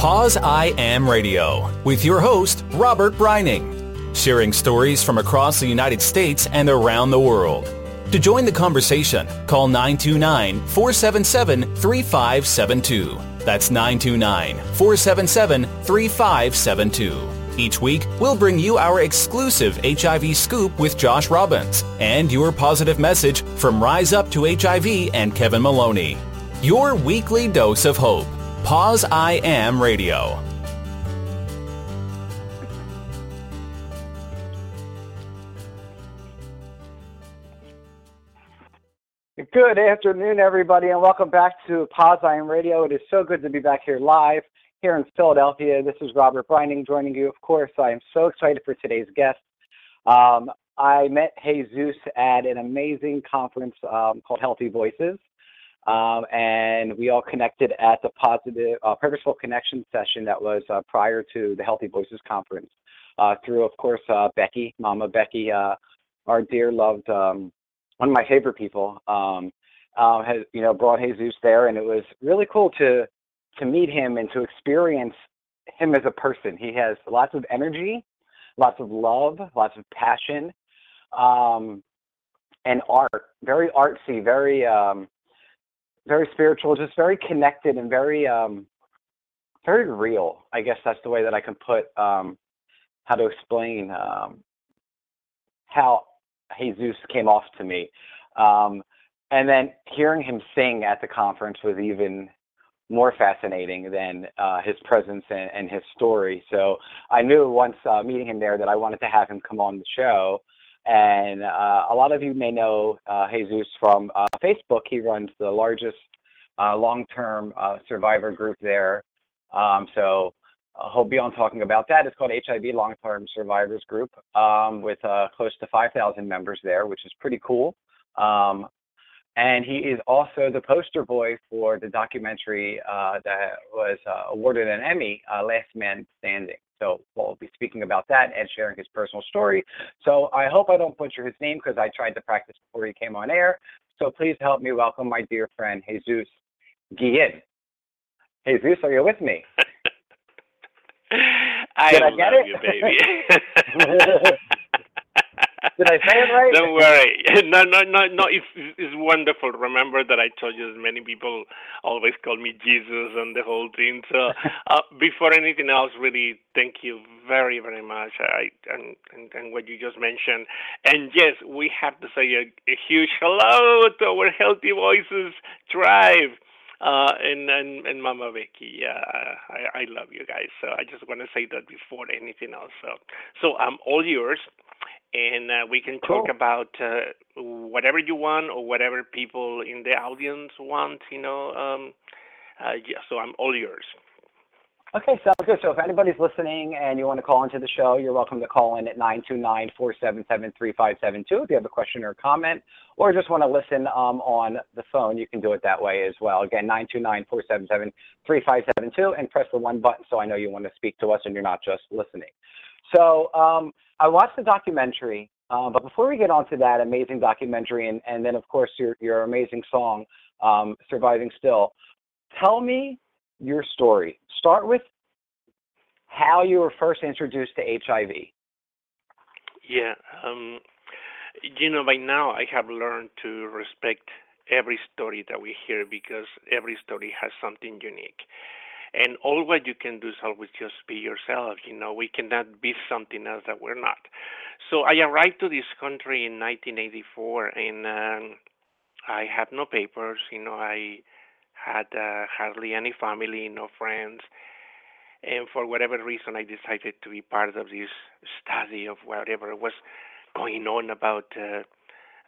Pause I Am Radio with your host, Robert Breining, sharing stories from across the United States and around the world. To join the conversation, call 929-477-3572. That's 929-477-3572. Each week, we'll bring you our exclusive HIV scoop with Josh Robbins and your positive message from Rise Up to HIV and Kevin Maloney. Your weekly dose of hope. Pause I Am Radio. Good afternoon, everybody, and welcome back to Pause I Am Radio. It is so good to be back here live here in Philadelphia. This is Robert Breining joining you. Of course, I am so excited for today's guest. Um, I met Jesus at an amazing conference um, called Healthy Voices. Um, and we all connected at the positive, uh, purposeful connection session that was uh, prior to the Healthy Voices conference. Uh, through, of course, uh, Becky, Mama Becky, uh, our dear loved, um, one of my favorite people, um, uh, has you know brought Jesus there, and it was really cool to to meet him and to experience him as a person. He has lots of energy, lots of love, lots of passion, um, and art. Very artsy, very um, very spiritual, just very connected and very um, very real. I guess that's the way that I can put um, how to explain um, how Jesus came off to me. Um, and then hearing him sing at the conference was even more fascinating than uh, his presence and, and, his story. So I knew once uh, meeting him there that I wanted to have him come on the show. And uh, a lot of you may know uh, Jesus from uh, Facebook. He runs the largest uh, long-term survivor group there. Um, so he'll be on talking about that. It's called HIV Long-Term Survivors Group um, with close to 5,000 members there, which is pretty cool. Um, and he is also the poster boy for the documentary uh, that was uh, awarded an Emmy, uh, Last Men Standing. So we'll be speaking about that and sharing his personal story. So I hope I don't butcher his name because I tried to practice before he came on air. So please help me welcome my dear friend Jesus Guillen. Jesus, are you with me? I Did I love get it? you, baby. Did I say it right? Don't worry. No, no, no, no. It's it's wonderful. Remember that I told you many people always call me Jesus and the whole thing. So uh, before anything else, really, thank you very, very much. I and, and and what you just mentioned. And yes, we have to say a, a huge hello to our Healthy Voices tribe. Uh, and, and and Mama Becky, yeah, I, I love you guys. So I just want to say that before anything else. So, so I'm all yours and uh, we can talk Cool. about uh, whatever you want or whatever people in the audience want. You know, um, uh, yeah. So I'm all yours. Okay, sounds good. So if anybody's listening and you want to call into the show, you're welcome to call in at 929-477-3572 if you have a question or comment, or just want to listen um, on the phone, you can do it that way as well. Again, 929-477-3572 and press the one button so I know you want to speak to us and you're not just listening. So um, I watched the documentary, uh, but before we get on to that amazing documentary and, and then, of course, your, your amazing song, um, Surviving Still, tell me your story. Start with how you were first introduced to HIV. Yeah. Um, you know, by now I have learned to respect every story that we hear because every story has something unique. And all what you can do is always just be yourself. You know, we cannot be something else that we're not. So I arrived to this country in 1984, and um, I had no papers. You know, I had uh, hardly any family, no friends. And for whatever reason, I decided to be part of this study of whatever was going on about uh,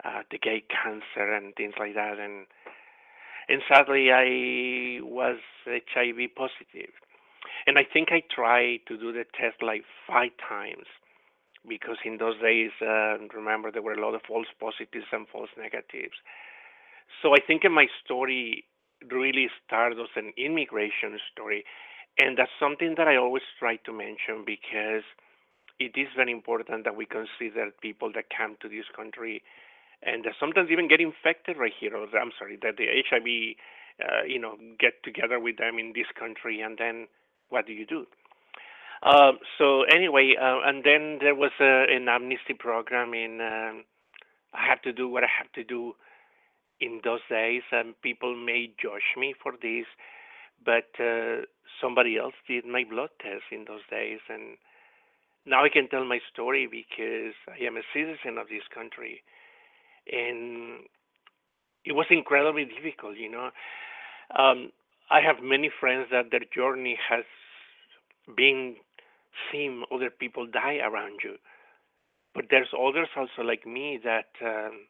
uh, the gay cancer and things like that. And and sadly I was HIV positive. And I think I tried to do the test like five times because in those days, uh, remember, there were a lot of false positives and false negatives. So I think my story really started as an immigration story. And that's something that I always try to mention because it is very important that we consider people that come to this country and sometimes even get infected right here. Or I'm sorry, that the HIV, uh, you know, get together with them in this country, and then what do you do? Um, so anyway, uh, and then there was a, an amnesty program in. Um, I had to do what I had to do in those days, and people may judge me for this, but uh, somebody else did my blood test in those days, and now I can tell my story because I am a citizen of this country, and it was incredibly difficult. You know, um, I have many friends that their journey has been seeing other people die around you, but there's others also like me that um,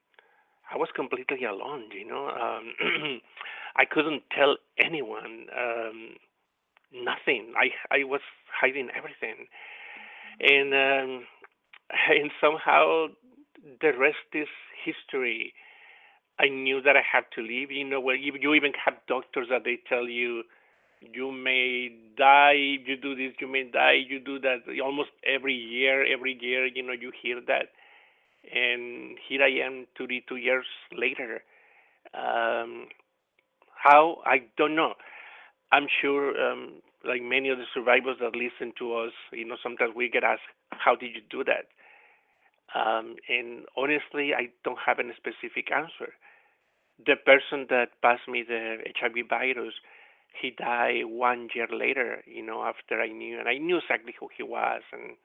I was completely alone. You know, um, I couldn't tell anyone um, nothing. I I was hiding everything and um, and somehow the rest is history. I knew that I had to leave. You know, where you, you even have doctors that they tell you you may die you do this, you may die, you do that. Almost every year, every year, you know, you hear that. And here I am, 32 years later. Um, how I don't know. I'm sure um, like many of the survivors that listen to us, you know, sometimes we get asked, "How did you do that?" Um, and honestly, I don't have any specific answer. The person that passed me the HIV virus, he died one year later. You know, after I knew, and I knew exactly who he was, and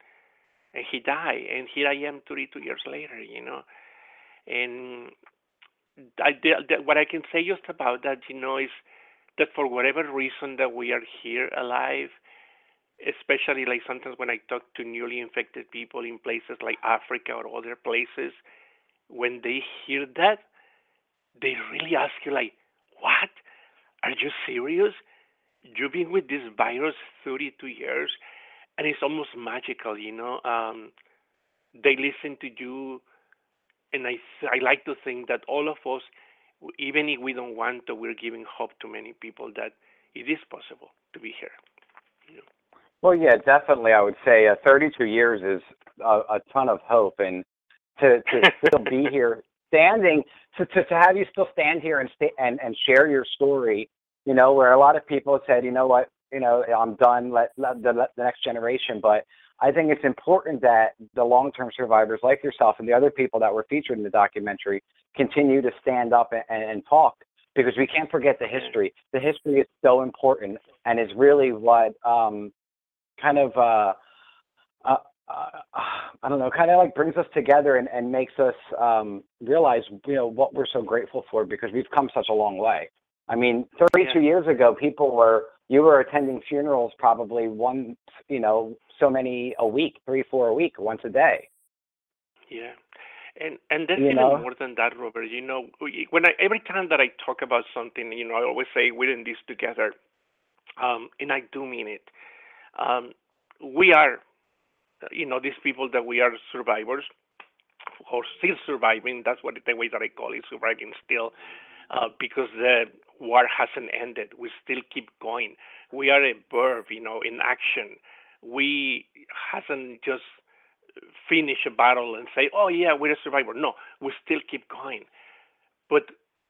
and he died. And here I am, 32 years later. You know, and I, the, what I can say just about that, you know, is that for whatever reason that we are here alive, especially like sometimes when I talk to newly infected people in places like Africa or other places, when they hear that, they really ask you like, "What? Are you serious? You've been with this virus 32 years, and it's almost magical, you know." Um, they listen to you, and I I like to think that all of us even if we don't want to, we're giving hope to many people that it is possible to be here. You know? Well, yeah, definitely. I would say uh, 32 years is a, a ton of hope, and to to still be here, standing, to, to to have you still stand here and stay and and share your story. You know, where a lot of people said, you know what, you know, I'm done. Let, let the, let the next generation. But I think it's important that the long-term survivors like yourself and the other people that were featured in the documentary continue to stand up and, and talk because we can't forget the history. The history is so important and is really what um, kind of uh, uh, uh, I don't know, kind of like brings us together and, and makes us um, realize you know what we're so grateful for because we've come such a long way. I mean, 32 yeah. years ago, people were you were attending funerals probably one you know so many a week, three, four a week, once a day. Yeah. And and that's you even know? more than that, Robert. You know, when I every time that I talk about something, you know, I always say we're in this together, um, and I do mean it. Um, we are, you know, these people that we are survivors, or still surviving. That's what the way that I call it, surviving still, uh, because the war hasn't ended. We still keep going. We are a verb, you know, in action we hasn't just finish a battle and say, "Oh yeah, we're a survivor." No, we still keep going. But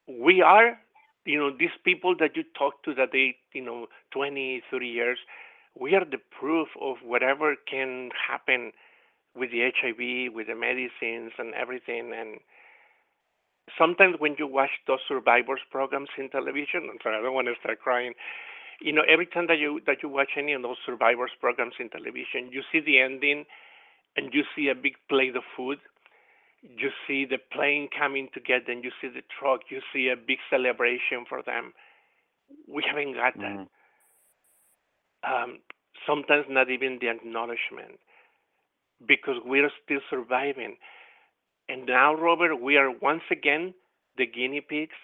we are, you know, these people that you talk to that they, you know, 20, 30 years, we are the proof of whatever can happen with the HIV, with the medicines and everything. And sometimes when you watch those survivors programs in television, I'm sorry, I don't want to start crying you know, every time that you that you watch any of those survivors programs in television, you see the ending, and you see a big plate of food. You see the plane coming together, and you see the truck. You see a big celebration for them. We haven't got that. Mm. Um, sometimes not even the acknowledgement, because we're still surviving. And now, Robert, we are once again the guinea pigs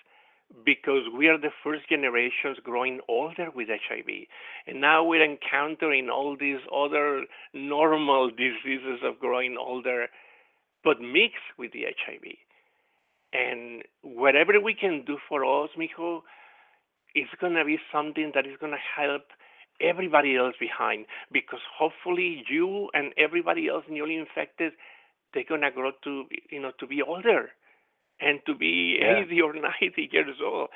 because we are the first generations growing older with HIV. And now we're encountering all these other normal diseases of growing older, but mixed with the HIV. And whatever we can do for us, Mijo, is going to be something that is going to help everybody else behind because hopefully you and everybody else newly infected they're to grow to you know to be older and to be yeah. 80 or 90 years old.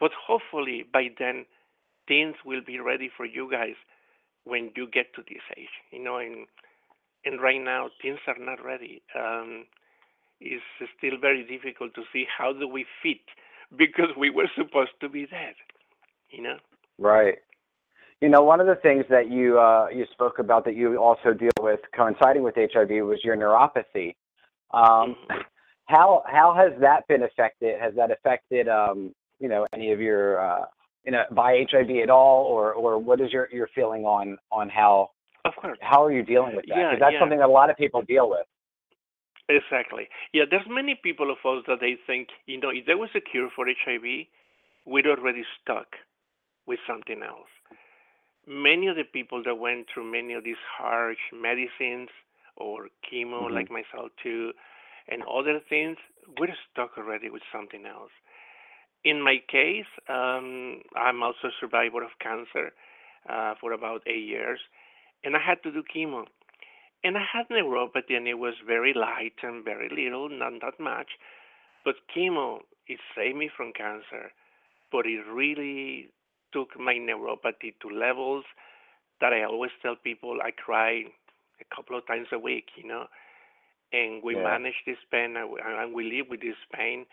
But hopefully by then, things will be ready for you guys when you get to this age. You know, and and right now things are not ready. Um, it's still very difficult to see how do we fit because we were supposed to be dead. You know. Right. You know, one of the things that you uh, you spoke about that you also deal with coinciding with HIV was your neuropathy. Um, mm-hmm. How how has that been affected? Has that affected um, you know any of your uh, you know by HIV at all, or or what is your your feeling on on how of course how are you dealing with that? Because yeah, that's yeah. something that a lot of people deal with. Exactly. Yeah, there's many people of us that they think you know if there was a cure for HIV, we'd already stuck with something else. Many of the people that went through many of these harsh medicines or chemo, mm-hmm. like myself too, and other things, we're stuck already with something else. In my case, um, I'm also a survivor of cancer uh, for about eight years, and I had to do chemo. And I had neuropathy, and it was very light and very little, not that much. But chemo, it saved me from cancer, but it really took my neuropathy to levels that I always tell people I cry a couple of times a week, you know. And we Yeah. manage this pain and we- live with this pain.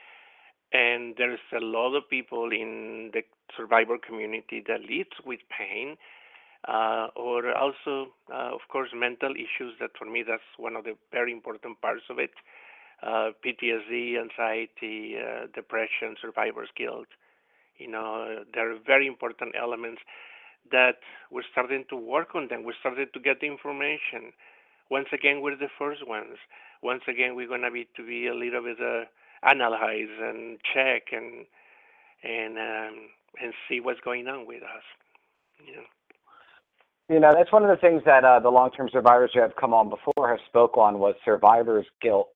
And there's a lot of people in the survivor community that lives with pain, uh, or also, uh, of course, mental issues. That for me, that's one of the very important parts of it. Uh, PTSD, anxiety, uh, depression, survivor's guilt. You know, they're very important elements that we're starting to work on them. We started to get the information. Once again, we're the first ones. Once again, we're gonna be to be a little bit uh, analyze and check and and um, and see what's going on with us. You know. You know, that's one of the things that uh, the long-term survivors who have come on before have spoke on was survivor's guilt.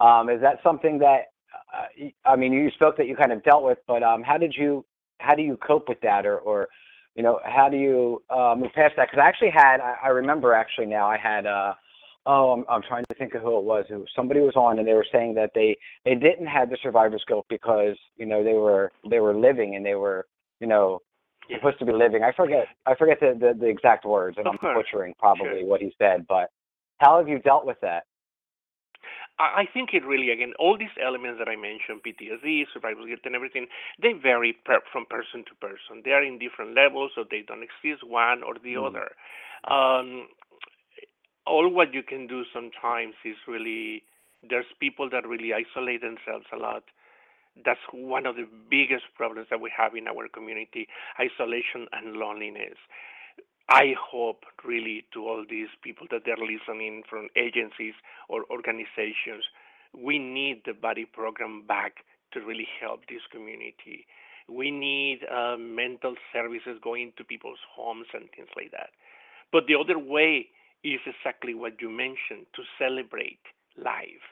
Um, is that something that uh, I mean, you spoke that you kind of dealt with, but um, how did you how do you cope with that, or or you know, how do you uh, move past that? Because I actually had I, I remember actually now I had uh, oh I'm I'm trying to think of who it was. Who somebody was on and they were saying that they they didn't have the survivor's guilt because you know they were they were living and they were you know Yeah. supposed to be living. I forget I forget the the, the exact words and Of I'm course. butchering probably Sure. what he said, but how have you dealt with that? I think it really, again, all these elements that I mentioned, PTSD, survival guilt, and everything, they vary per, from person to person. They are in different levels, so they don't exist one or the Mm. other. Um, all what you can do sometimes is really, there's people that really isolate themselves a lot. That's one of the biggest problems that we have in our community isolation and loneliness. I hope really to all these people that they're listening from agencies or organizations, we need the body program back to really help this community. We need uh, mental services going to people's homes and things like that. But the other way is exactly what you mentioned to celebrate life.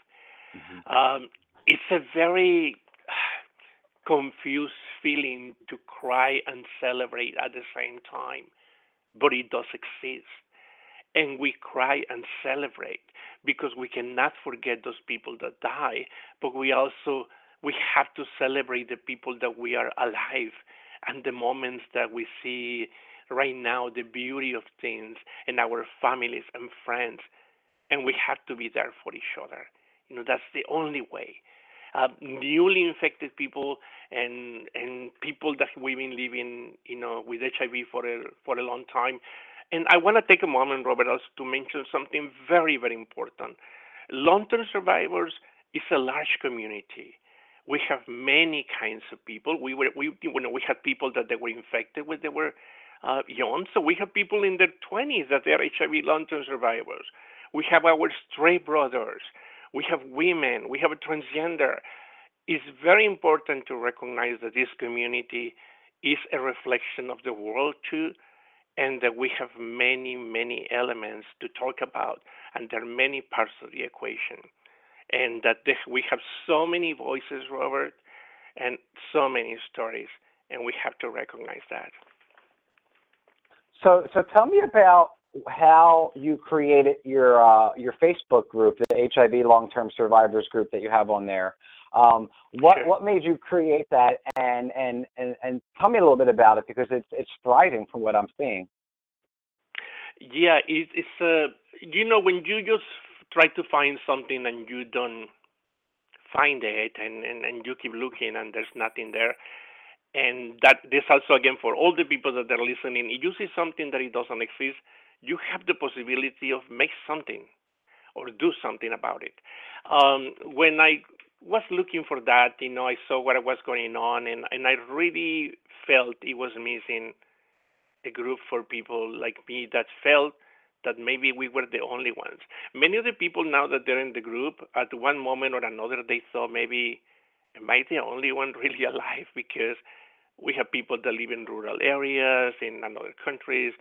Um, it's a very confused feeling to cry and celebrate at the same time, but it does exist. And we cry and celebrate because we cannot forget those people that die, but we also we have to celebrate the people that we are alive and the moments that we see right now, the beauty of things and our families and friends, and we have to be there for each other. You know, that's the only way. Uh, newly infected people and and people that we've been living, you know, with HIV for a for a long time. And I want to take a moment, Robert, also to mention something very very important. Long-term survivors is a large community. We have many kinds of people. We were we you know we had people that they were infected when they were uh, young. So we have people in their 20s that they are HIV long-term survivors. We have our stray brothers. We have women. We have a transgender. It's very important to recognize that this community is a reflection of the world too, and that we have many, many elements to talk about, and there are many parts of the equation, and that we have so many voices, Robert, and so many stories, and we have to recognize that. So, so tell me about how you created your uh, your Facebook group, the HIV Long Term Survivors group that you have on there. Um, what Sure. what made you create that, and, and and and tell me a little bit about it because it's it's thriving from what I'm seeing. Yeah, it, it's uh, you know when you just try to find something and you don't find it, and and, and you keep looking and there's nothing there, and that this also again for all the people that are listening. If you see something that it doesn't exist, you have the possibility of make something or do something about it. Um, when I was looking for that, you know, I saw what was going on, and and I really felt it was missing a group for people like me that felt that maybe we were the only ones. Many of the people now that they're in the group, at one moment or another, they thought maybe, am I the only one really alive? Because we have people that live in rural areas, in other countries.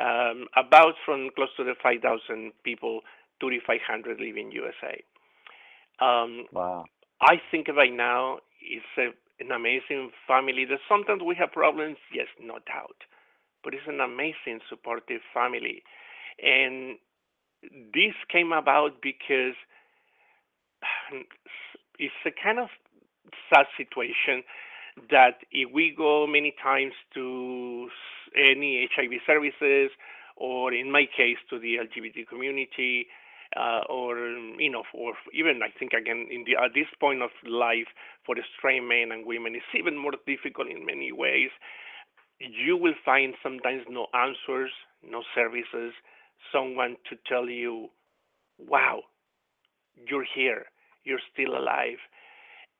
Um, about from close to the 5,000 people, 3,500 live in USA. Um, wow. I think right now it's a, an amazing family. That sometimes we have problems, yes, no doubt, but it's an amazing supportive family, and this came about because it's a kind of sad situation that if we go many times to any HIV services, or in my case to the LGBT community, uh, or you know, or even I think again in the at this point of life for straight men and women, it's even more difficult in many ways. You will find sometimes no answers, no services, someone to tell you, "Wow, you're here, you're still alive."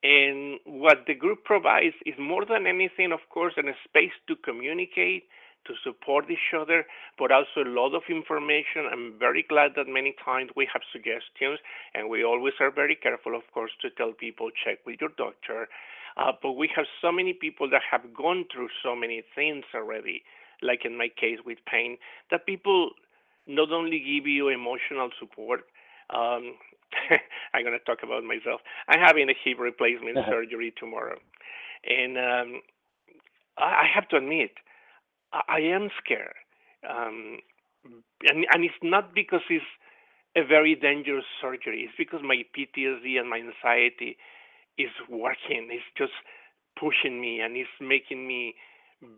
And what the group provides is more than anything, of course, a space to communicate, to support each other, but also a lot of information. I'm very glad that many times we have suggestions, and we always are very careful, of course, to tell people check with your doctor. Uh, but we have so many people that have gone through so many things already, like in my case with pain, that people not only give you emotional support. Um, I'm going to talk about myself. I'm having a hip replacement surgery tomorrow, and um, I, I have to admit I am scared, um, and and it's not because it's a very dangerous surgery. It's because my PTSD and my anxiety is working. It's just pushing me and it's making me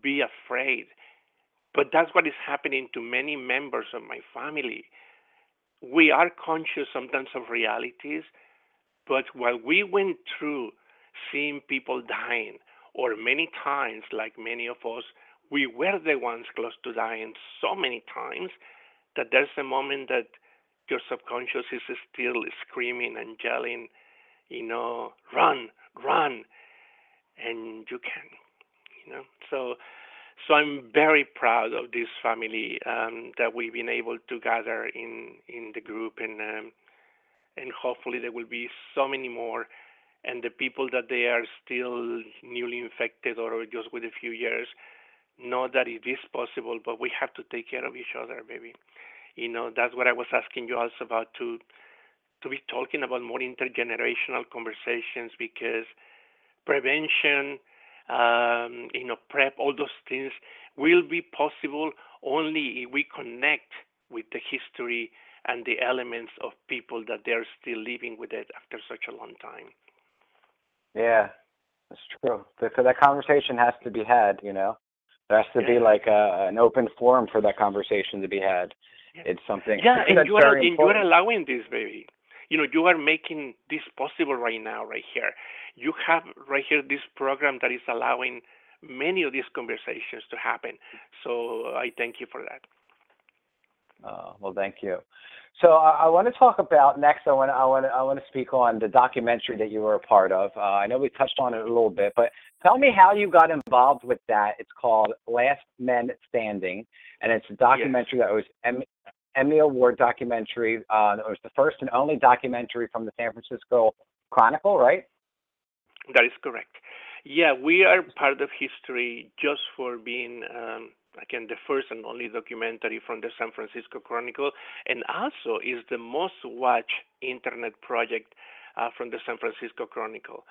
be afraid. But that's what is happening to many members of my family. We are conscious sometimes of realities, but while we went through seeing people dying, or many times, like many of us, we were the ones close to dying so many times that there's a moment that your subconscious is still screaming and yelling, you know, run, run, and you can, you know. So, so I'm very proud of this family um, that we've been able to gather in in the group, and um, and hopefully there will be so many more. And the people that they are still newly infected or just with a few years, know that it is possible, but we have to take care of each other, baby. You know, that's what I was asking you also about to to be talking about more intergenerational conversations because prevention, um, you know, PrEP, all those things will be possible only if we connect with the history and the elements of people that they're still living with it after such a long time. Yeah, that's true. Because that conversation has to be had, you know. There has to yeah. be like a, an open forum for that conversation to be had. Yeah. It's something. Yeah, and you are and you are allowing this, baby. You know, you are making this possible right now, right here. You have right here this program that is allowing many of these conversations to happen. So I thank you for that. Uh, well, thank you. So I, I, want to talk about next. I want to, I want to, I want to speak on the documentary that you were a part of. Uh, I know we touched on it a little bit, but tell me how you got involved with that. It's called Last Men Standing, and it's a documentary yes. that was Emmy, Emmy Award documentary. Uh, it was the first and only documentary from the San Francisco Chronicle, right? That is correct. Yeah, we are part of history just for being um, again the first and only documentary from the San Francisco Chronicle, and also is the most watched internet project uh, from the San Francisco Chronicle.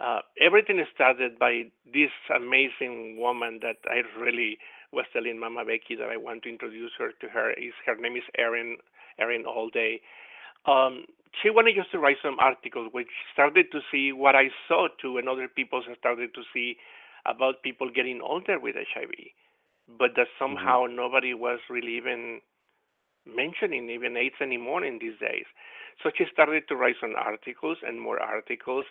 Uh, everything started by this amazing woman that I really was telling Mama Becky that I want to introduce her to her. Is her name is Erin Erin Allday. Um, she wanted just to write some articles, which started to see what I saw too, and other people started to see about people getting older with HIV but that mm-hmm. somehow mm-hmm. nobody was really even mentioning even AIDS anymore in these days. So she started to write some articles and more articles,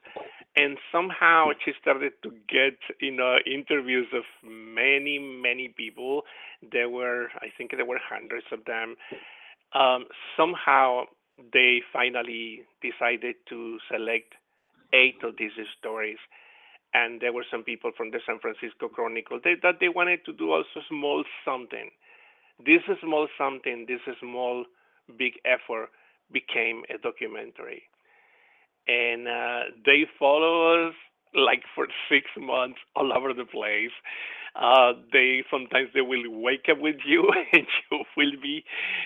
and somehow she started to get you know interviews of many many people. There were I think there were hundreds of them. Um, somehow they finally decided to select eight of these stories and there were some people from the San Francisco Chronicle they, that they wanted to do also small something. This small something, this small big effort became a documentary, and uh, they follow us like for six months all over the place. Uh, they sometimes they will wake up with you, and you will be,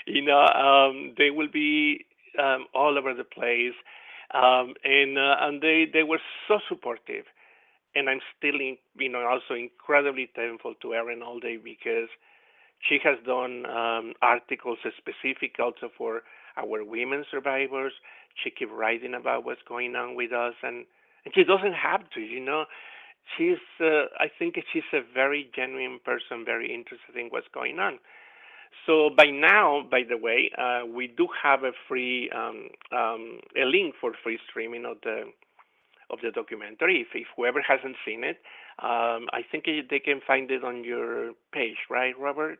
you know, um, they will be um, all over the place, um, and uh, and they they were so supportive and I'm still, you know, also incredibly thankful to Erin Allday because she has done um, articles specific also for our women survivors. She keeps writing about what's going on with us, and and she doesn't have to, you know. She's, uh, I think she's a very genuine person, very interested in what's going on. So by now, by the way, uh, we do have a free um, um, a link for free streaming of the of the documentary. If, if whoever hasn't seen it, um, I think they can find it on your page, right, Robert?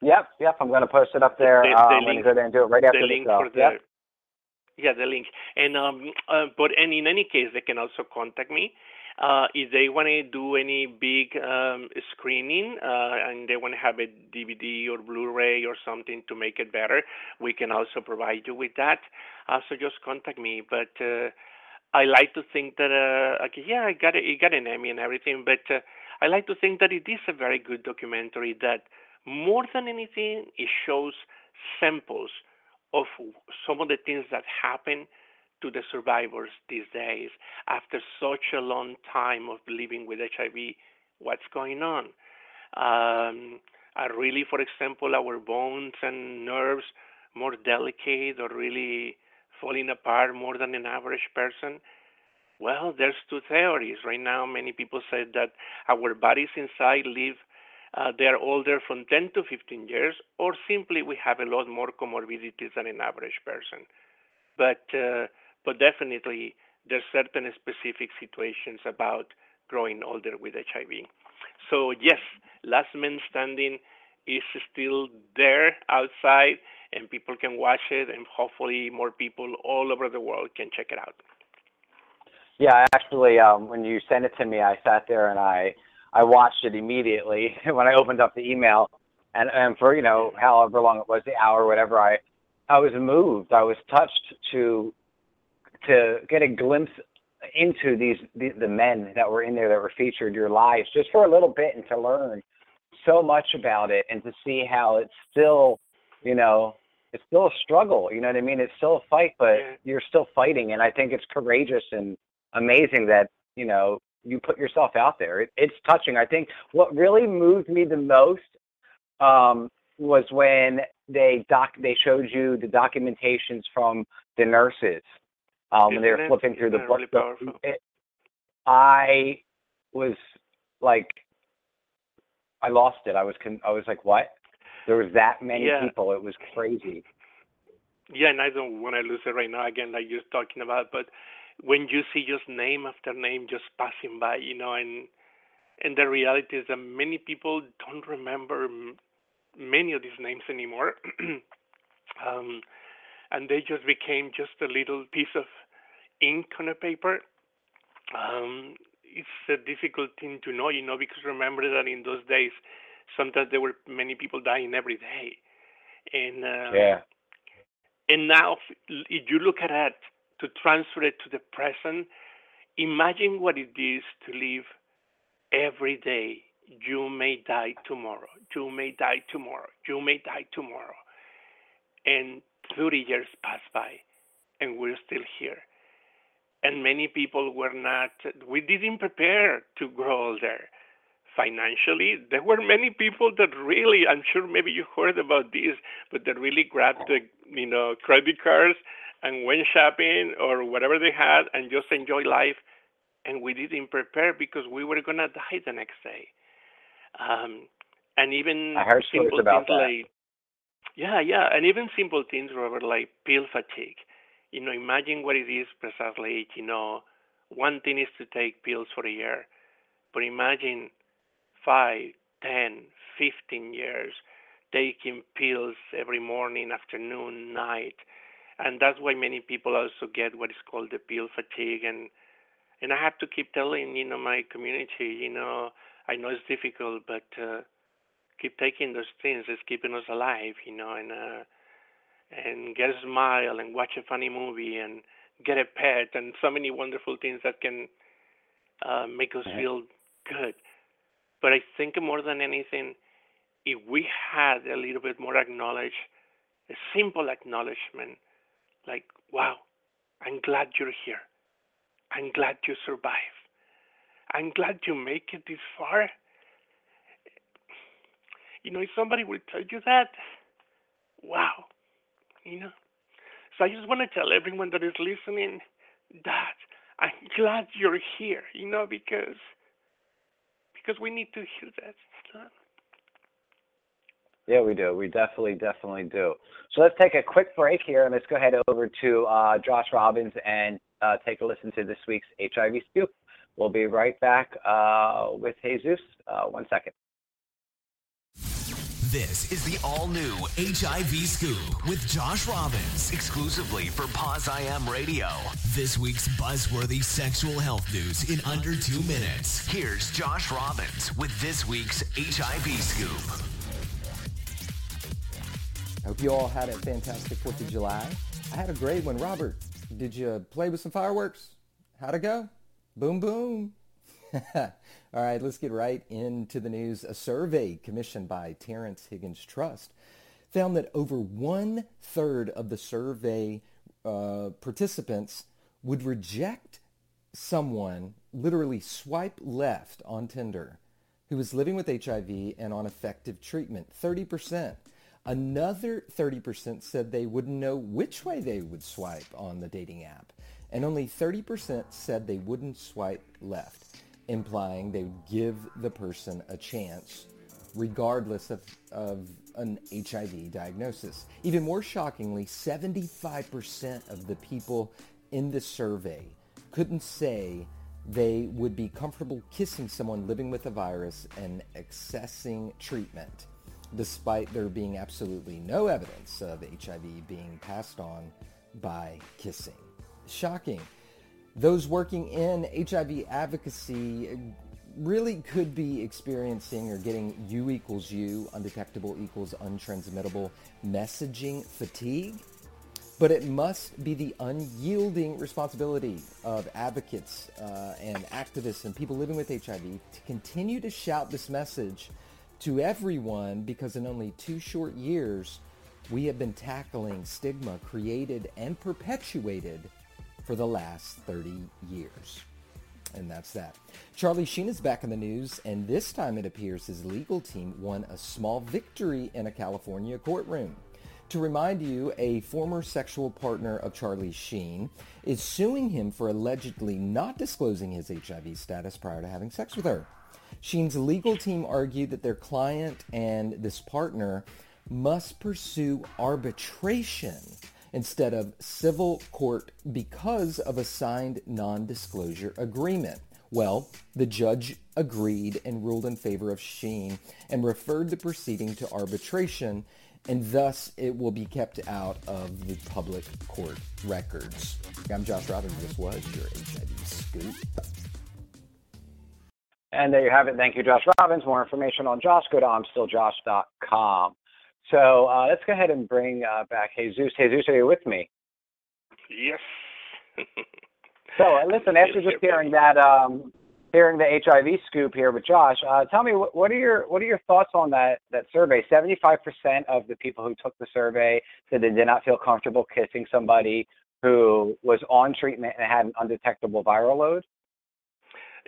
Yep, yep. I'm going to post it up there. The, the uh, I'm going to go there and do it right after the the link show. For the, yep. Yeah, the link. And um, uh, but and in any case, they can also contact me. Uh, if they want to do any big um, screening uh, and they want to have a DVD or Blu-ray or something to make it better, we can also provide you with that. Uh, so just contact me. But uh, I like to think that, uh, okay, yeah, I got it, it got an Emmy and everything, but uh, I like to think that it is a very good documentary that more than anything, it shows samples of some of the things that happen to the survivors these days after such a long time of living with HIV. What's going on? Um, are really, for example, our bones and nerves more delicate or really falling apart more than an average person? Well, there's two theories. Right now, many people say that our bodies inside live, uh, they're older from 10 to 15 years, or simply we have a lot more comorbidities than an average person. But, uh, but definitely, there's certain specific situations about growing older with HIV. So, yes, Last Men Standing is still there outside and people can watch it, and hopefully more people all over the world can check it out. Yeah, actually, um, when you sent it to me, I sat there and I I watched it immediately when I opened up the email, and and for you know however long it was, the hour, whatever, I I was moved. I was touched to to get a glimpse into these the, the men that were in there that were featured, your lives, just for a little bit, and to learn so much about it, and to see how it's still, you know, it's still a struggle. You know what I mean? It's still a fight, but Yeah. you're still fighting. And I think it's courageous and amazing that you know you put yourself out there. It, it's touching. I think what really moved me the most um, was when they doc they showed you the documentations from the nurses um, when they were flipping through the book. really? It, I was like, I lost it. I was con- I was like, what? There was that many Yeah. people. It was crazy. Yeah, and I don't want to lose it right now again, like you're talking about. But when you see just name after name just passing by, you know, and and the reality is that many people don't remember m- many of these names anymore, um, and they just became just a little piece of ink on a paper. Um, it's a difficult thing to know, you know, because remember that in those days, sometimes there were many people dying every day, and um, Yeah. and now, if if you look at that to transfer it to the present, imagine what it is to live every day. You may die tomorrow. You may die tomorrow. You may die tomorrow. And 30 years pass by, and we're still here. And many people were not, we didn't prepare to grow older financially. There were many people that really, I'm sure maybe you heard about this, but that really grabbed the, you know, credit cards and went shopping or whatever they had and just enjoy life. And we didn't prepare because we were gonna die the next day. Um, and even I heard simple about things that. like Yeah, yeah, and even simple things, Robert, like pill fatigue. You know, imagine what it is precisely. You know, one thing is to take pills for a year, but imagine five, ten, fifteen years taking pills every morning, afternoon, night, and that's why many people also get what is called the pill fatigue. And and I have to keep telling you know my community, you know, I know it's difficult, but uh, keep taking those things. It's keeping us alive, you know, and uh, and get a smile and watch a funny movie and get a pet and so many wonderful things that can uh, make us feel good. But I think more than anything, if we had a little bit more acknowledge, a simple acknowledgement, like, wow, I'm glad you're here. I'm glad you survived. I'm glad you make it this far. You know, if somebody will tell you that, wow, you know. So I just want to tell everyone that is listening that I'm glad you're here, you know, because because we need to hear that. Yeah, we do. We definitely, definitely do. So let's take a quick break here and let's go ahead over to uh, Josh Robbins and uh, take a listen to this week's HIV Scoop. We'll be right back uh, with Jesus. Uh, one second. This is the all new HIV Scoop with Josh Robbins, exclusively for Pause IM Radio. This week's buzzworthy sexual health news in under two minutes. Here's Josh Robbins with this week's HIV Scoop. I hope you all had a fantastic 4th of July. I had a great one. Robert, did you play with some fireworks? How'd it go? Boom, boom. All right, let's get right into the news. A survey commissioned by Terrence Higgins Trust found that over one third of the survey uh, participants would reject someone, literally swipe left on Tinder, who was living with HIV and on effective treatment. 30%. Another 30% said they wouldn't know which way they would swipe on the dating app. And only 30% said they wouldn't swipe left implying they would give the person a chance regardless of, of an HIV diagnosis. Even more shockingly, 75% of the people in the survey couldn't say they would be comfortable kissing someone living with a virus and accessing treatment, despite there being absolutely no evidence of HIV being passed on by kissing. Shocking those working in HIV advocacy really could be experiencing or getting U equals U, undetectable equals untransmittable messaging fatigue. But it must be the unyielding responsibility of advocates uh, and activists and people living with HIV to continue to shout this message to everyone because in only two short years, we have been tackling stigma created and perpetuated for the last 30 years. And that's that. Charlie Sheen is back in the news, and this time it appears his legal team won a small victory in a California courtroom. To remind you, a former sexual partner of Charlie Sheen is suing him for allegedly not disclosing his HIV status prior to having sex with her. Sheen's legal team argued that their client and this partner must pursue arbitration instead of civil court because of a signed non-disclosure agreement. Well, the judge agreed and ruled in favor of Sheen and referred the proceeding to arbitration, and thus it will be kept out of the public court records. I'm Josh Robbins. This was your HIV Scoop. And there you have it. Thank you, Josh Robbins. More information on Josh, go to I'mStillJosh.com. So uh, let's go ahead and bring uh, back Jesus. Jesus, are you with me? Yes. so uh, listen, after just hearing that, um, hearing the HIV scoop here with Josh, uh, tell me what, what, are your what are your thoughts on that that survey? Seventy five percent of the people who took the survey said they did not feel comfortable kissing somebody who was on treatment and had an undetectable viral load.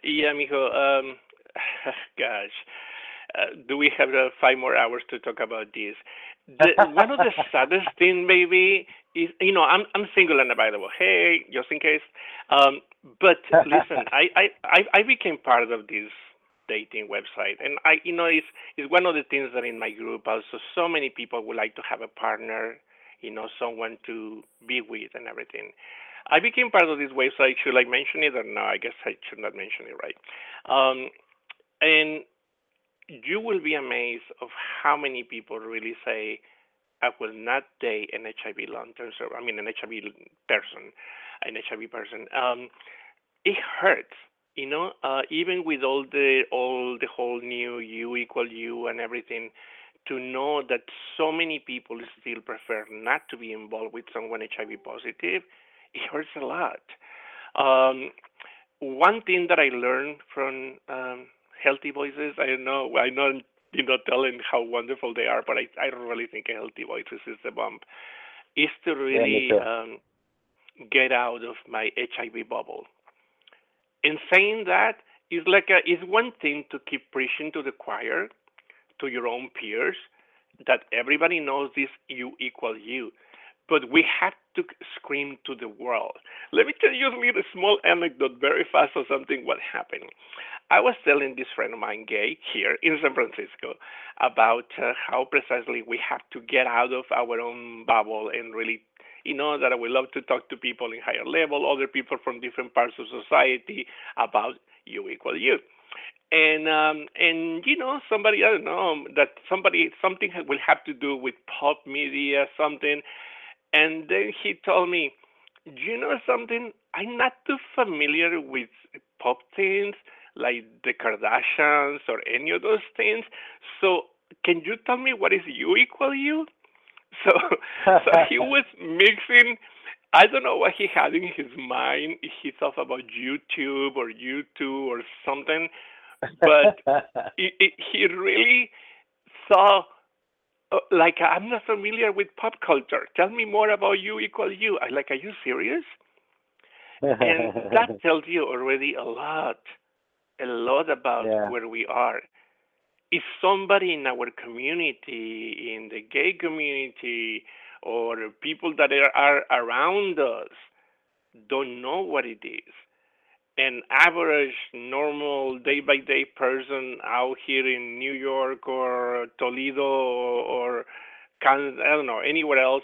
Yeah, Mijo. Um, gosh uh, do we have uh, five more hours to talk about this? The, one of the saddest thing, maybe, is you know I'm I'm single and available. hey, just in case. Um, but listen, I, I I I became part of this dating website. And I, you know, it's it's one of the things that in my group also so many people would like to have a partner, you know, someone to be with and everything. I became part of this website. Should I mention it or no? I guess I should not mention it, right? Um, and you will be amazed of how many people really say, I will not date an HIV long-term survivor. I mean, an HIV person, an HIV person. Um, it hurts, you know. Uh, even with all the all the whole new U equal U and everything, to know that so many people still prefer not to be involved with someone HIV positive, it hurts a lot. Um, one thing that I learned from um, HealtheVoices, I don't know I know you know telling how wonderful they are, but I I don't really think HealtheVoices is the bump. Is to really Yeah, um, get out of my HIV bubble. In saying that, it's like a, it's one thing to keep preaching to the choir, to your own peers, that everybody knows this you equal you, but we have to scream to the world. Let me tell you a little small anecdote very fast of something what happened. I was telling this friend of mine, gay, here in San Francisco, about uh, how precisely we have to get out of our own bubble and really, you know, that I would love to talk to people in higher level, other people from different parts of society about you equal you. And um, and you know somebody I don't know that somebody something will have to do with pop media something, and then he told me, Do you know something? I'm not too familiar with pop things like the Kardashians or any of those things. So can you tell me what is you equal you? So so he was mixing I don't know what he had in his mind. He thought about YouTube or YouTube or something, but it, it, he really saw Uh, like I'm not familiar with pop culture. Tell me more about you equal you. I like, are you serious? And that tells you already a lot, a lot about yeah. where we are. If somebody in our community, in the gay community, or people that are, are around us don't know what it is, an average, normal, day by day person out here in New York or Toledo or Kansas, I don't know, anywhere else,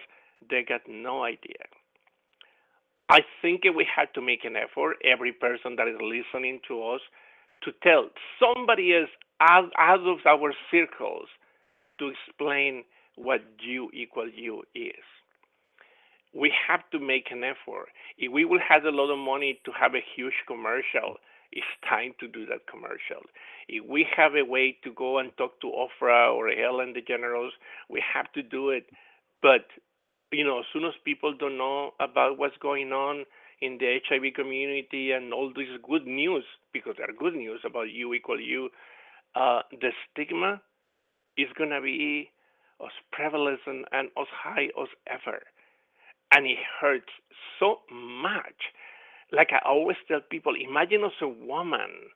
they got no idea. I think we have to make an effort, every person that is listening to us, to tell somebody else out, out of our circles to explain what you equal you is. We have to make an effort. If we will have a lot of money to have a huge commercial, it's time to do that commercial. If we have a way to go and talk to Oprah or Ellen DeGeneres, we have to do it. But you know, as soon as people don't know about what's going on in the HIV community and all this good news, because there are good news about you equal you, uh, the stigma is going to be as prevalent and as high as ever. And it hurts so much. Like I always tell people, imagine as a woman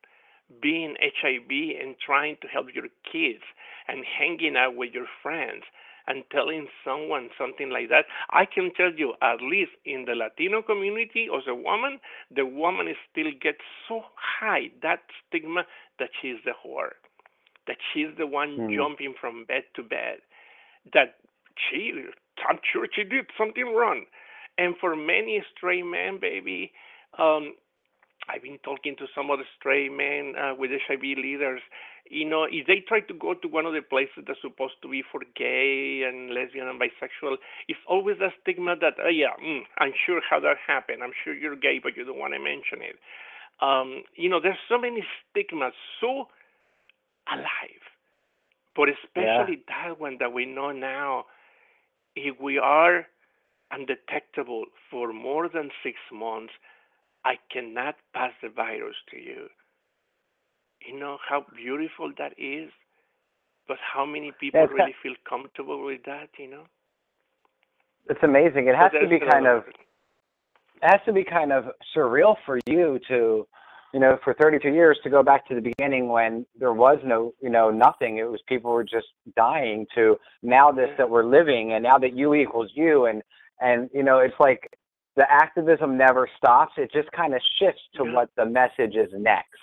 being HIV and trying to help your kids and hanging out with your friends and telling someone something like that. I can tell you, at least in the Latino community, as a woman, the woman still gets so high that stigma that she's the whore, that she's the one Mhm. jumping from bed to bed, that she, I'm sure she did something wrong. And for many straight men, baby, um, I've been talking to some of the straight men uh, with HIV leaders. You know, if they try to go to one of the places that's supposed to be for gay and lesbian and bisexual, it's always a stigma that, oh, yeah, mm, I'm sure how that happened. I'm sure you're gay, but you don't want to mention it. Um, you know, there's so many stigmas so alive, but especially that one that we know now. If we are undetectable for more than six months, I cannot pass the virus to you. You know how beautiful that is, but how many people Yeah, really feel comfortable with that? You know, It's amazing. It has So to be kind of it has to be kind of surreal for you to you know for 32 years to go back to the beginning when there was no you know nothing it was people were just dying to now this that we're living and now that you equals you and and you know it's like the activism never stops it just kind of shifts to what the message is next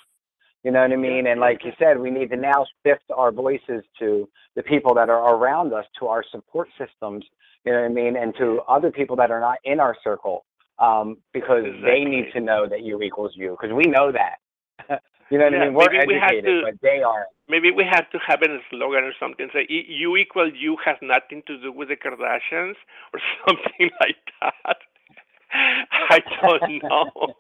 You know what I mean? And like you said, we need to now shift our voices to the people that are around us, to our support systems. You know what I mean? And to other people that are not in our circle, um, because Exactly. they need to know that you equals U, because we know that. you know what Yeah, I mean? We're maybe we have educated, to- but they aren't. Maybe we have to have a slogan or something. Say "E- "You equal you" has nothing to do with the Kardashians or something like that. I don't know.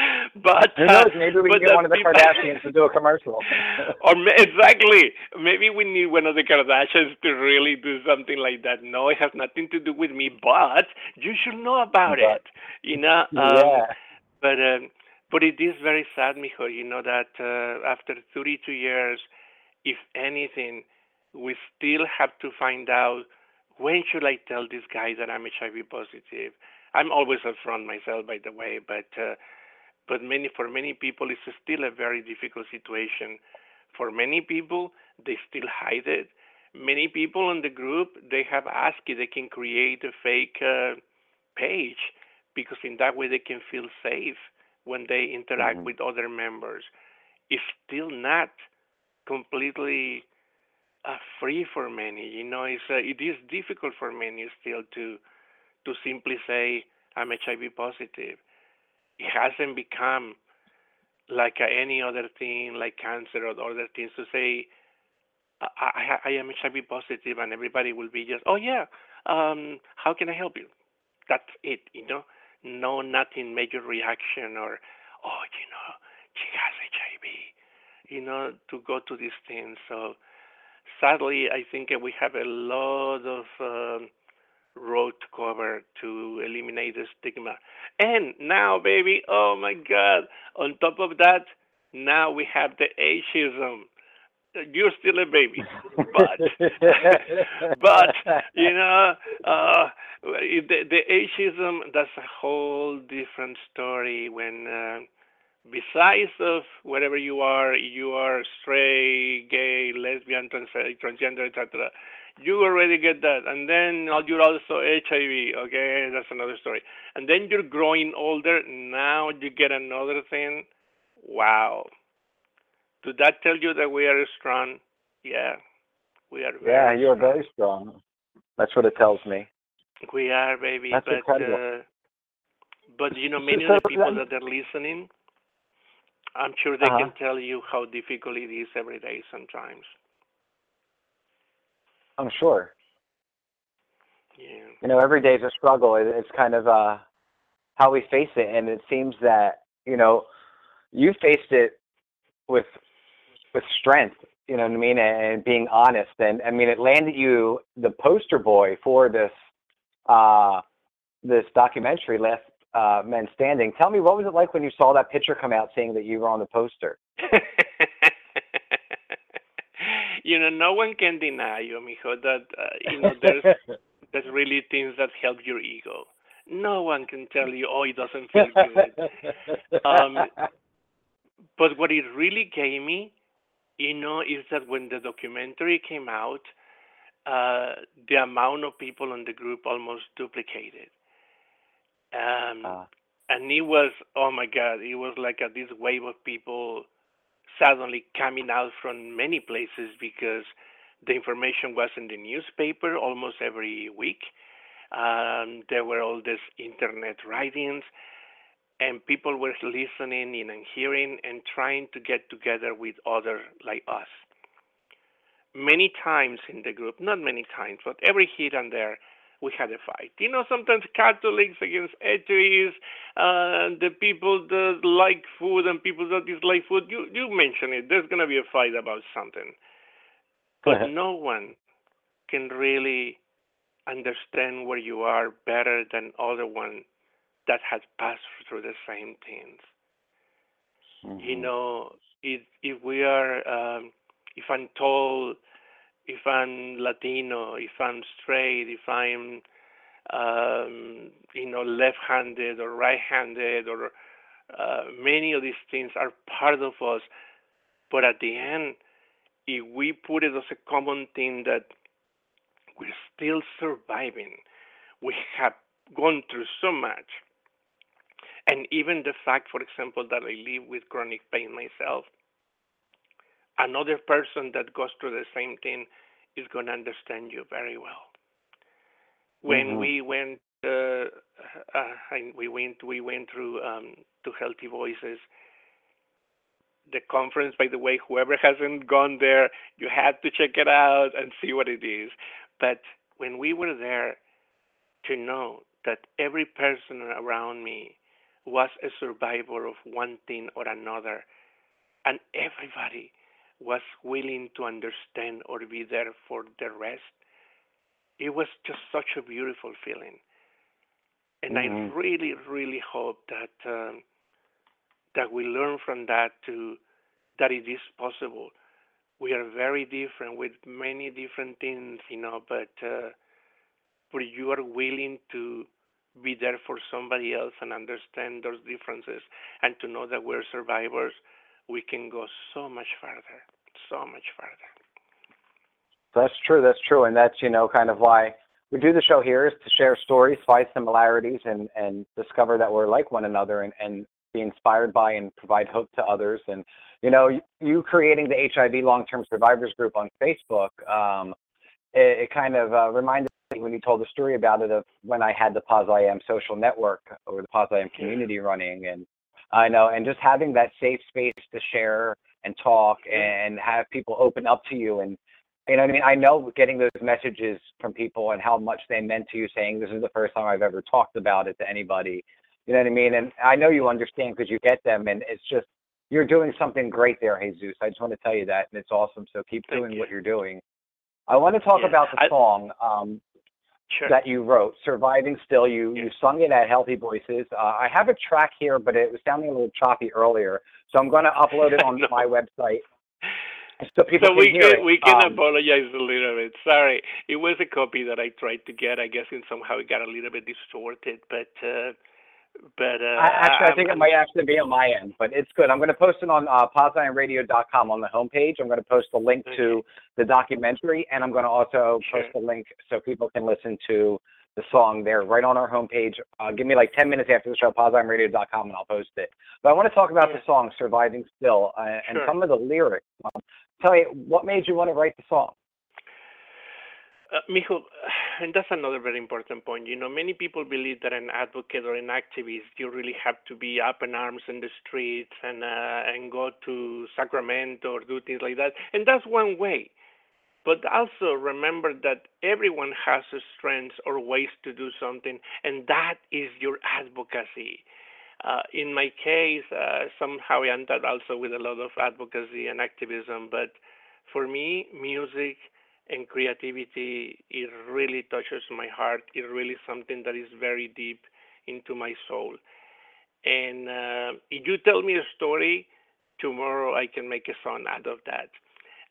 but Who uh, knows? Maybe we can get one of the people- Kardashians to do a commercial. or exactly, maybe we need one of the Kardashians to really do something like that. No, it has nothing to do with me, but you should know about But- it. You know. Um, yeah. But um, but it is very sad, Mijo. You know that uh, after 32 years, if anything, we still have to find out when should I tell this guy that I'm HIV positive. I'm always upfront myself, by the way, but uh, but many for many people it's still a very difficult situation. For many people, they still hide it. Many people in the group they have asked if they can create a fake uh, page because in that way they can feel safe when they interact Mhm. with other members. It's still not completely uh, free for many. You know, it's uh, it is difficult for many still to to simply say I'm HIV positive. It hasn't become like any other thing, like cancer or other things, to say I, I, I am HIV positive, and everybody will be just, oh yeah, um, how can I help you? That's it, you know. No, nothing major reaction or, oh, you know, she has HIV, you know, to go to these things. So sadly, I think we have a lot of um, road to cover to eliminate the stigma. And now, baby, oh my God! On top of that, now we have the ageism. You're still a baby, but but you know, uh, the the ageism that's a whole different story. When uh, besides of whatever you are, you are straight, gay, lesbian, trans- transgender, etc. You already get that, and then you're also HIV. Okay, that's another story. And then you're growing older. Now you get another thing. Wow. Did that tell you that we are strong? Yeah, we are. yeah, you're strong. very strong. That's what it tells me. We are, baby. That's but incredible. uh, but you know, many so of the people that are listening, I'm sure they Uh-huh. can tell you how difficult it is every day sometimes. I'm sure. Yeah. You know, every day is a struggle. It's kind of uh, how we face it, and it seems that you know you faced it with with strength. You know what I mean, and, and being honest. And I mean, it landed you the poster boy for this uh, this documentary, Last uh, Men Standing. Tell me, what was it like when you saw that picture come out, saying that you were on the poster? you know, no one can deny you, mijo, that uh, you know there's there's really things that help your ego. No one can tell you, oh, it doesn't feel good. Um, But what it really gave me, you know, is that when the documentary came out, uh, the amount of people in the group almost duplicated. Um, Uh, and it was, oh my God, it was like a, this wave of people suddenly coming out from many places because the information was in the newspaper almost every week. Um, there were all these internet writings, and people were listening in and hearing and trying to get together with others like us. Many times in the group, not many times, but every here and there, we had a fight. You know, sometimes Catholics against atheists, uh, the people that like food and people that dislike food. You you mentioned it. There's gonna be a fight about something, but no one can really understand where you are better than other one that has passed through the same things. You mhm. know, if if we are, um, if I'm tall, if I'm Latino, if I'm straight, if I'm, um, you know, left-handed or right-handed, or uh, many of these things are part of us. But at the end, if we put it as a common thing that we're still surviving, we have gone through so much. And even the fact, for example, that I live with chronic pain myself, another person that goes through the same thing is going to understand you very well. When mm-hmm. we went, uh, uh, we went, we went through um, to HealtheVoices. The conference, by the way, whoever hasn't gone there, you had to check it out and see what it is. But when we were there, to know that every person around me was a survivor of one thing or another, and everybody was willing to understand or be there for the rest. It was just such a beautiful feeling, and mm-hmm. I really, really hope that um, that we learn from that to that it is possible. We are very different with many different things, you know, but uh, but you are willing to be there for somebody else and understand those differences and to know that we're survivors, we can go so much farther, so much farther. That's true. That's true. And that's, you know, kind of why we do the show here is to share stories, find similarities, and, and discover that we're like one another and, and be inspired by and provide hope to others. And, you know, you creating the HIV long term survivors group on Facebook, um, it, it, kind of uh, reminded me when you told the story about it of when I had the Poz I Am social network or the Poz I Am community running, and I know, and just having that safe space to share and talk and have people open up to you and you know what I mean? I know getting those messages from people and how much they meant to you saying this is the first time I've ever talked about it to anybody. You know what I mean? And I know you understand because you get them and it's just you're doing something great there, Jesus. I just want to tell you that and it's awesome. So keep doing you. what you're doing. I want to talk yeah. about the I, song. Um, sure. that you wrote, "Surviving Still." You yeah. you sung it at HealtheVoices. Uh, I have a track here, but it was sounding a little choppy earlier, so I'm going to upload it on my website. So people so we can, can we can um, apologize a little bit. Sorry, it was a copy that I tried to get. I guess and somehow it got a little bit distorted, but uh, but uh, I, actually, I think I'm, it might actually be on my end, but it's good. I'm going to post it on uh, PozIamRadio.com on the homepage. I'm going to post a link okay. to the documentary, and I'm going to also sure. post a link so people can listen to the song there right on our homepage. Uh, give me like 10 minutes after the show, PozIamRadio.com, and I'll post it. But I want to talk about yeah. the song "Surviving Still" uh, and some of the lyrics. Um, tell me, what made you want to write the song? Uh, Mijo, and that's another very important point. You know, many people believe that an advocate or an activist, you really have to be up in arms in the streets and uh, and go to Sacramento or do things like that, and that's one way. But also remember that everyone has strengths or ways to do something, and that is your advocacy. Uh, in my case, uh, somehow I ended also with a lot of advocacy and activism, but for me, music and creativity it really touches my heart. It really something that is very deep into my soul. And uh, if you tell me a story tomorrow i can make a song out of that.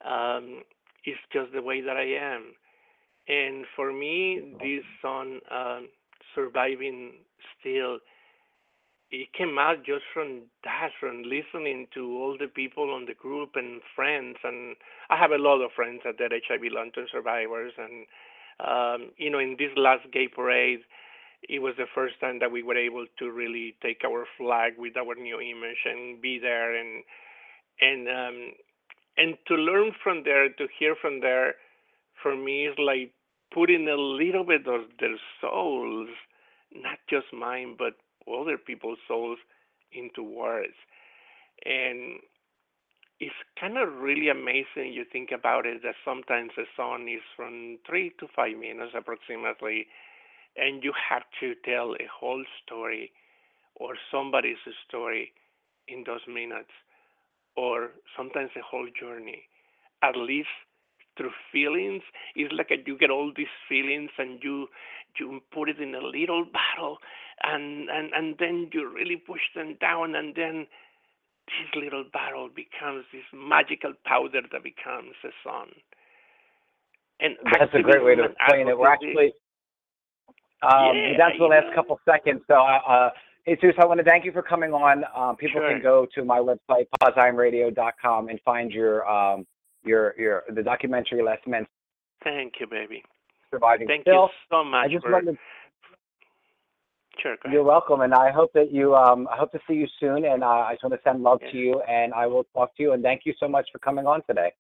Um, it's just the way that i am. And for me this song uh, surviving still it came out just from that, from listening to all the people on the group and friends. And I have a lot of friends that are HIV long-term survivors. And, um, you know, in this last gay parade, it was the first time that we were able to really take our flag with our new image and be there and and um, and to learn from there, to hear from there, for me is like putting a little bit of their souls, not just mine, but other people's souls into words. And it's kind of really amazing you think about it that sometimes a song is from three to five minutes approximately, and you have to tell a whole story or somebody's story in those minutes, or sometimes a whole journey. At least through feelings. It's like a, you get all these feelings and you you put it in a little bottle and and and then you really push them down and then this little bottle becomes this magical powder that becomes a song. And that's a great way to explain it. We're actually um, yeah, to the last know. couple seconds. So, uh, uh, Jesus, I want to thank you for coming on. Um, people sure. can go to my website, poziamradio.com, and find your um, your your the documentary Last Men. Thank you, baby. Surviving Thank Still. you so much. I just for... wanted. Sure. You're welcome, and I hope that you. Um, I hope to see you soon, and uh, I just want to send love yeah. to you, and I will talk to you. And thank you so much for coming on today.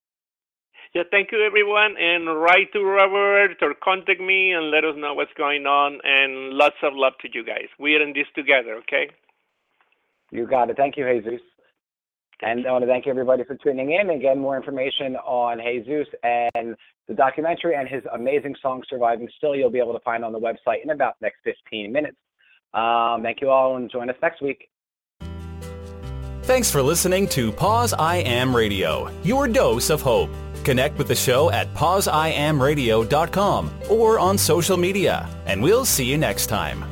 Yeah, thank you everyone, and write to Robert or contact me and let us know what's going on. And lots of love to you guys. We're in this together, okay? You got it. Thank you, Jesus. And I want to thank everybody for tuning in. Again, more information on Jesus and the documentary and his amazing song "Surviving Still" you'll be able to find on the website in about next 15 minutes. Um, thank you all, and join us next week. Thanks for listening to Poz I Am Radio, your dose of hope. Connect with the show at pozIamradio.com or on social media, and we'll see you next time.